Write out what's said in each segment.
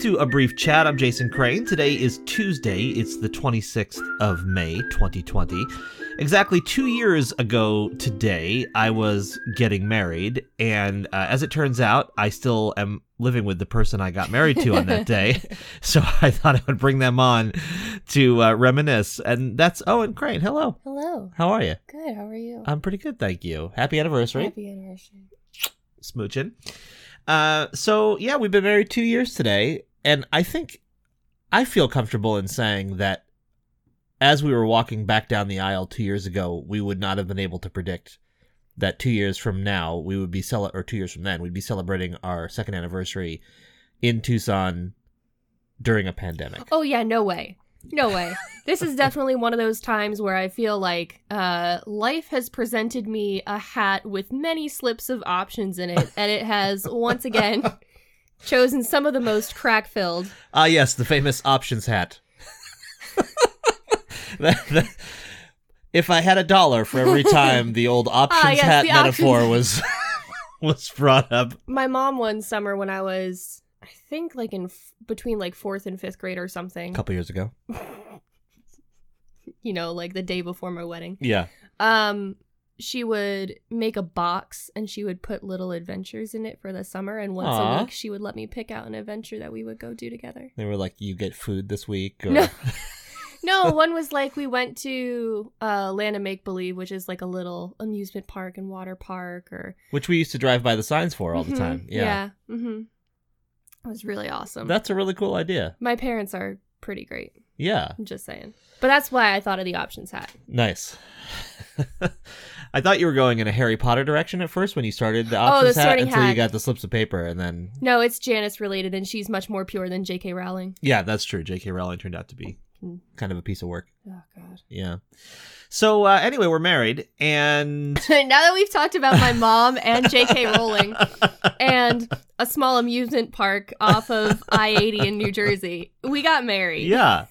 To a brief chat. I'm Jason Crane. Today is Tuesday. It's the 26th of May, 2020. Exactly two years ago today, I was getting married, and uh, as it turns out, I still am living with the person I got married to on that day. so I thought I would bring them on to uh, reminisce. And that's Owen Crane. Hello. Hello. How are you? Good. How are you? I'm pretty good, thank you. Happy anniversary. Happy anniversary. Smooching. Uh, so yeah, we've been married two years today, and I think I feel comfortable in saying that as we were walking back down the aisle two years ago, we would not have been able to predict that two years from now we would be or two years from then we'd be celebrating our second anniversary in Tucson during a pandemic. Oh yeah, no way. No way. this is definitely one of those times where I feel like uh, life has presented me a hat with many slips of options in it, and it has once again chosen some of the most crack filled. Ah, yes, the famous options hat. That- that- if I had a dollar for every time the old options Ah, yes, hat metaphor options- was was brought up, My mom one summer when I was, I think, like in f- between like fourth and fifth grade or something, a couple years ago. You know, like the day before my wedding. Yeah. um she would make a box and she would put little adventures in it for the summer and once Aw. a week she would let me pick out an adventure that we would go do together They were like, "You get food this week," or No. no one was like we went to uh land of make believe which is like a little amusement park and water park or which we used to drive by the signs for all the Mhm, time. Yeah. yeah mm-hmm. it was really awesome That's a really cool idea. my parents are pretty great Yeah. i'm just saying but that's why i thought of the options hat Nice. I thought you were going in a Harry Potter direction at first when you started the Oh, options the hat until you got the slips of paper and then no it's janice related and she's much more pure than jk rowling Yeah, that's true. J.K. Rowling turned out to be Hmm. kind of a piece of work. oh god Yeah. So uh, anyway, we're married, and now that we've talked about my mom and J.K. Rowling and a small amusement park off of I 80 in New Jersey, we got married. yeah.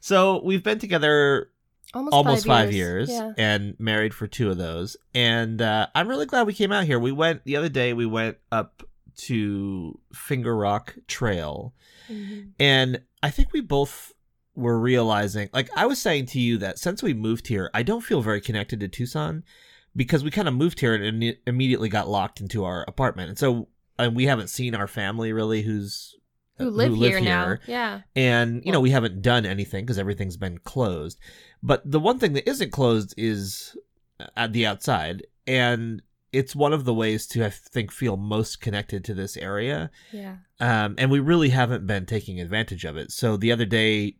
So we've been together Almost, almost five, years, Yeah. and married for two of those. And uh, I'm really glad we came out here. We went the other day. We went up to Finger Rock Trail, Mhm. and I think we both were realizing. Like I was saying to you that since we moved here, I don't feel very connected to Tucson because we kind of moved here and imme- immediately got locked into our apartment, and so and we haven't seen our family really, who's uh, Who live here now. Yeah. and you know we haven't done anything because everything's been closed. But the one thing that isn't closed is uh, at the outside. And it's one of the ways to i think feel most connected to this area. Yeah. um, and we really haven't been taking advantage of it. So the other day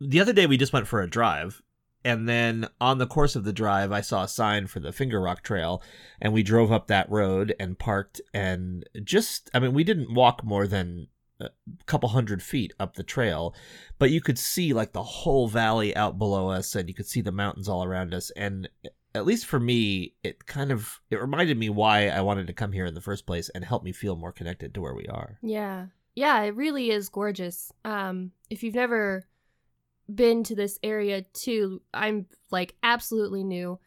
the other day we just went for a drive. And then on the course of the drive i saw a sign for the finger rock trail. And we drove up that road and parked and just i mean we didn't walk more than a couple hundred feet up the trail but you could see like the whole valley out below us and you could see the mountains all around us and at least for me it kind of it reminded me why i wanted to come here in the first place and help me feel more connected to where we are Yeah. Yeah, it really is gorgeous. Um, if you've never been to this area too, I'm like absolutely new.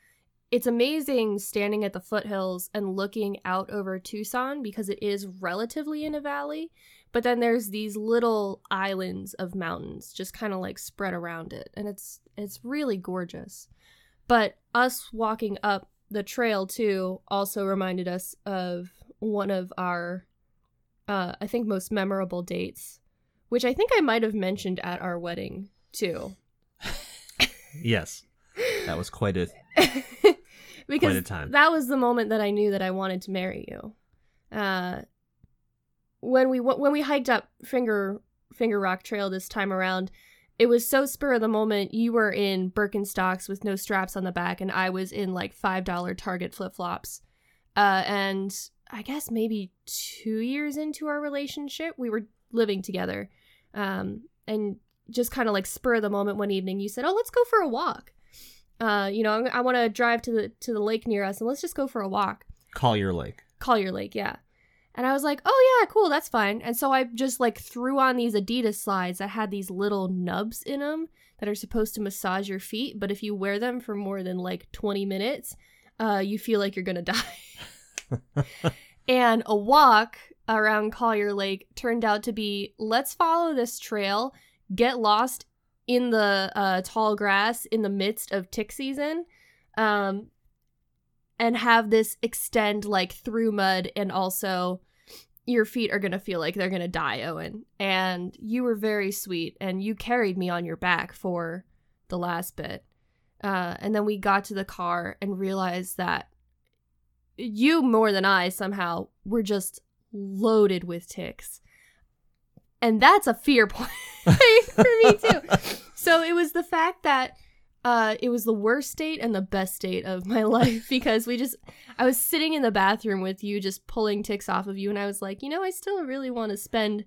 It's amazing standing at the foothills and looking out over Tucson because it is relatively in a valley, but then there's these little islands of mountains just kind of like spread around it and it's it's really gorgeous. But us walking up the trail too also reminded us of one of our uh I think most memorable dates, which I think I might have mentioned at our wedding too. yes that was quite a Quite because a time. that was the moment that I knew that I wanted to marry you. Uh, when we when we hiked up Finger Finger Rock Trail this time around, it was so spur of the moment. You were in Birkenstocks with no straps on the back, and I was in like five dollar Target flip flops. Uh, and I guess maybe two years into our relationship, we were living together, um, and just kind of like spur of the moment one evening, you said, "Oh, let's go for a walk." Uh, you know, I, I want to drive to the to the lake near us, and let's just go for a walk. collier lake Collier Lake, yeah. And I was like, oh yeah, cool, that's fine. And so I just like threw on these Adidas slides that had these little nubs in them that are supposed to massage your feet, but if you wear them for more than like 20 minutes, uh, you feel like you're gonna die. and a walk around Collier Lake turned out to be let's follow this trail, get lost in the uh, tall grass in the midst of tick season, um, and have this extend like through mud and also your feet are going to feel like they're going to die, Owen. And you were very sweet and you carried me on your back for the last bit. Uh, and then we got to the car and realized that you more than I somehow were just loaded with ticks. And that's a fear point for me too. So it was the fact that uh, it was the worst date and the best date of my life because we just I was sitting in the bathroom with you just pulling ticks off of you and I was like, you know, I still really want to spend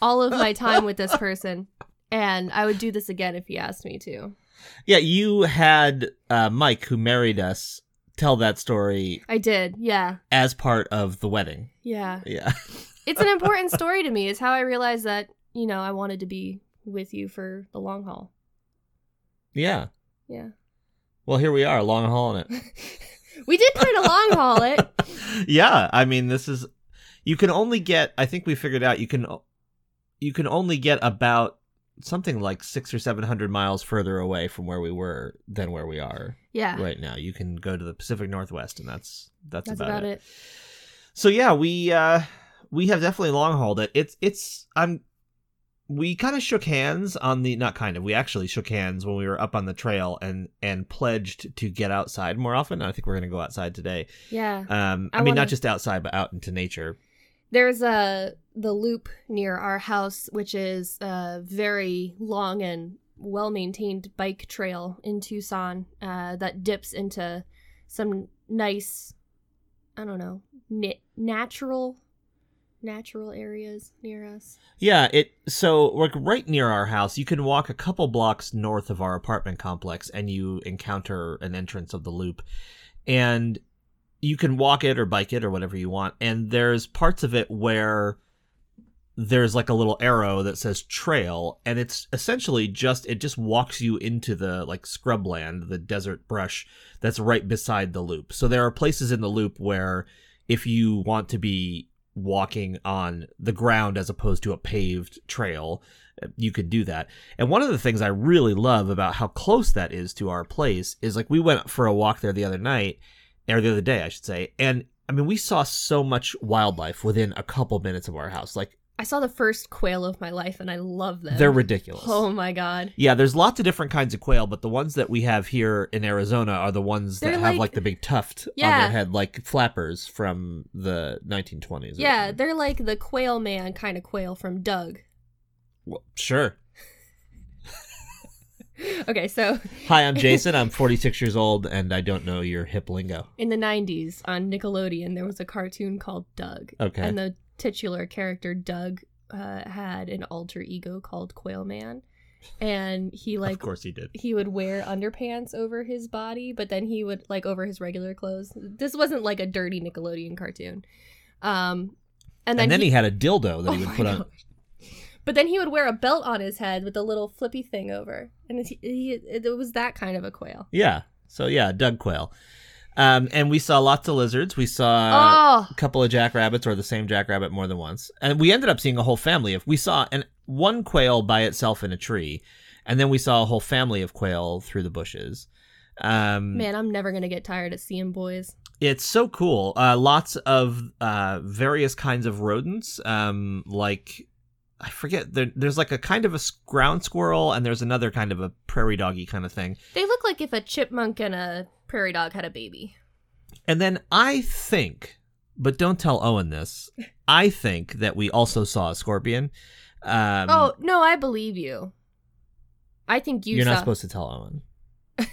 all of my time with this person and I would do this again if he asked me to. Yeah, you had uh, Mike, who married us, tell that story I did. Yeah. as part of the wedding. Yeah. Yeah. It's an important story to me. It's how I realized that, you know, I wanted to be with you for the long haul. Yeah. Yeah. Well, here we are, long hauling it. We did kind of long haul it. yeah, I mean, this is you can only get. I think we figured out you can you can only get about something like six or seven hundred miles further away from where we were than where we are Yeah. right now. You can go to the Pacific Northwest, and that's that's, That's about, about it. it. So yeah, we uh we have definitely long hauled it. It's it's I'm we kind of shook hands on the not kind of we actually shook hands when we were up on the trail and and pledged to get outside more often. I think we're gonna go outside today. Yeah. Um, I, I mean wanna- not just outside but out into nature. There's a the loop near our house, which is a very long and well maintained bike trail in Tucson uh, that dips into some nice, I don't know, na- natural, natural areas near us. Yeah, it so like right near our house, you can walk a couple blocks north of our apartment complex and you encounter an entrance of the loop. And you can walk it or bike it or whatever you want. And there's parts of it where there's like a little arrow that says trail and it's essentially just it just walks you into the like scrubland, the desert brush that's right beside the loop. So there are places in the loop where if you want to be walking on the ground as opposed to a paved trail, uh, you could do that. And one of the things I really love about how close that is to our place is like we went for a walk there the other night, or the other day, I should say. And I mean, we saw so much wildlife within a couple minutes of our house. Like, I saw the first quail of my life, and I love them. they're ridiculous. Oh my god! Yeah, there's lots of different kinds of quail, but the ones that we have here in Arizona are the ones that They're have like- like the big tuft on their head, like flappers from the 1920s. Yeah, they're like the quail man kind of quail from Doug. Well, sure. Okay, so Hi, I'm Jason. I'm 46 years old, and I don't know your hip lingo. in the 90s on Nickelodeon, there was a cartoon called Doug. Okay. And the titular character, Doug, uh, had an alter ego called Quail Man. And he, like, of course he did. he would wear underpants over his body, but then he would, like, over his regular clothes. This wasn't like a dirty Nickelodeon cartoon. Um, and then, And then he, he had a dildo that Oh he would put on. But then he would wear a belt on his head with a little flippy thing over, and he, it was that kind of a quail. Yeah. So yeah, Doug Quail. Um, and we saw lots of lizards. We saw oh, a couple of jackrabbits, or the same jackrabbit more than once. And we ended up seeing a whole family of. We saw an one quail by itself in a tree, and then we saw a whole family of quail through the bushes. Um, man, I'm never gonna get tired of seeing boys. It's so cool. Uh, lots of uh, various kinds of rodents, um, like I forget. There, there's like a kind of a ground squirrel, and there's another kind of a prairie doggy kind of thing. They look like if a chipmunk and a prairie dog had a baby. And then I think, but don't tell Owen this. I think that we also saw a scorpion. Um, oh no, I believe you. I think you you're saw. not supposed to tell Owen.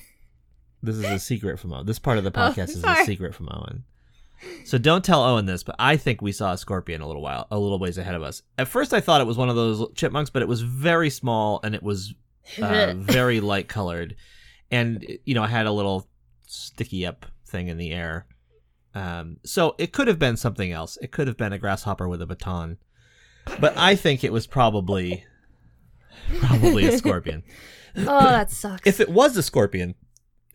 this is a secret from Owen. This part of the Oh, podcast is a secret from Owen. So don't tell Owen this, but I think we saw a scorpion a little while, a little ways ahead of us. At first, I thought it was one of those chipmunks, but it was very small and it was uh, very light colored, and you know, I had a little sticky up thing in the air. Um, so it could have been something else. It could have been a grasshopper with a baton, but I think it was probably probably a scorpion. oh, that sucks. If it was a scorpion,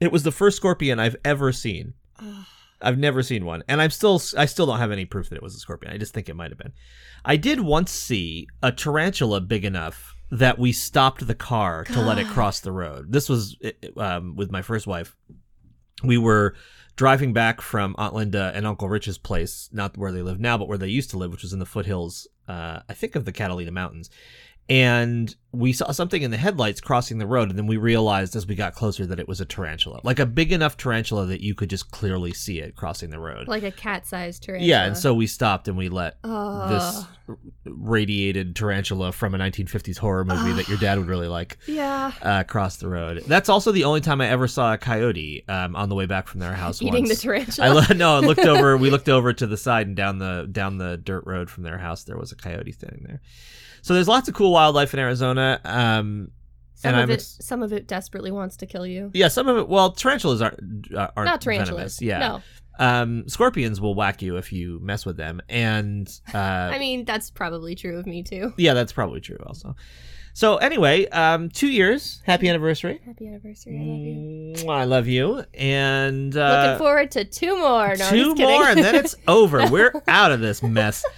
it was the first scorpion I've ever seen. I've never seen one, and I'm still I still don't have any proof that it was a scorpion. I just think it might have been. I did once see a tarantula big enough that we stopped the car to let it cross the road. This was um, with my first wife. We were driving back from Aunt Linda and Uncle Rich's place, not where they live now, but where they used to live, which was in the foothills, uh, I think, of the Catalina Mountains. And we saw something in the headlights crossing the road, and then we realized as we got closer that it was a tarantula, like a big enough tarantula that you could just clearly see it crossing the road. Like a cat-sized tarantula. yeah, and so we stopped and we let oh, this radiated tarantula from a 1950s horror movie that your dad would really like yeah, uh, cross the road. That's also the only time I ever saw a coyote um, on the way back from their house. eating once. the tarantula. I lo- no, I looked over. We looked over to the side and down the down the dirt road from their house. There was a coyote standing there. So there's lots of cool wildlife in Arizona. Um, some and of I'm it, ex- some of it desperately wants to kill you. yeah, some of it. Well, tarantulas aren't uh, aren't Not tarantulas. venomous. Yeah, No, um, scorpions will whack you if you mess with them, and uh, I mean that's probably true of me too. yeah, that's probably true also. So anyway, um, two years. Happy anniversary. Happy anniversary! I love you. I love you. And uh, Looking forward to two more. No, two more, and then it's over. We're out of this mess.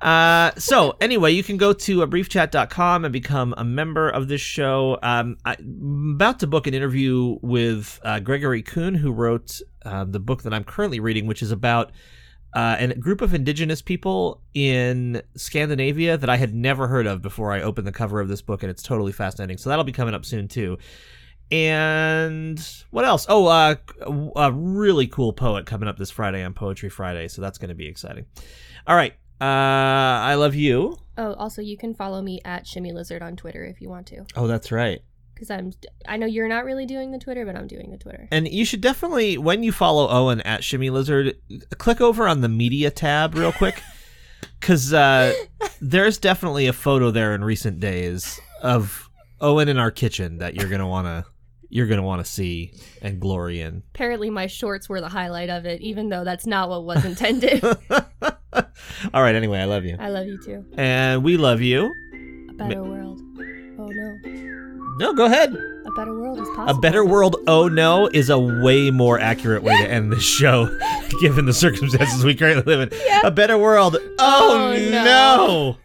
Uh, so anyway, you can go to uh, briefchat.com and become a member of this show. Um, I, I'm about to book an interview with uh, Gregory Kuhn, who wrote uh, the book that I'm currently reading, which is about uh, a group of indigenous people in Scandinavia that I had never heard of before I opened the cover of this book, and it's totally fascinating. So that'll be coming up soon too. And what else? Oh, uh, a really cool poet coming up this Friday on Poetry Friday, so that's going to be exciting. All right, uh, I love you. Oh, also you can follow me at Shimmy Lizard on Twitter if you want to, Oh, that's right. because I'm. I know you're not really doing the Twitter, but I'm doing the Twitter. And you should definitely, when you follow Owen at Shimmy Lizard, click over on the media tab real quick, because uh, there's definitely a photo there in recent days of Owen in our kitchen that you're gonna wanna you're gonna want to see and glory in. Apparently, my shorts were the highlight of it, even though that's not what was intended. All right. Anyway, I love you, I love you too. and we love you. A better world. Oh no, No, go ahead. a better world is A better world. Oh no, is a way more accurate way to end this show, given the circumstances we currently live in. Yeah. A better world. Oh, Oh, no. no.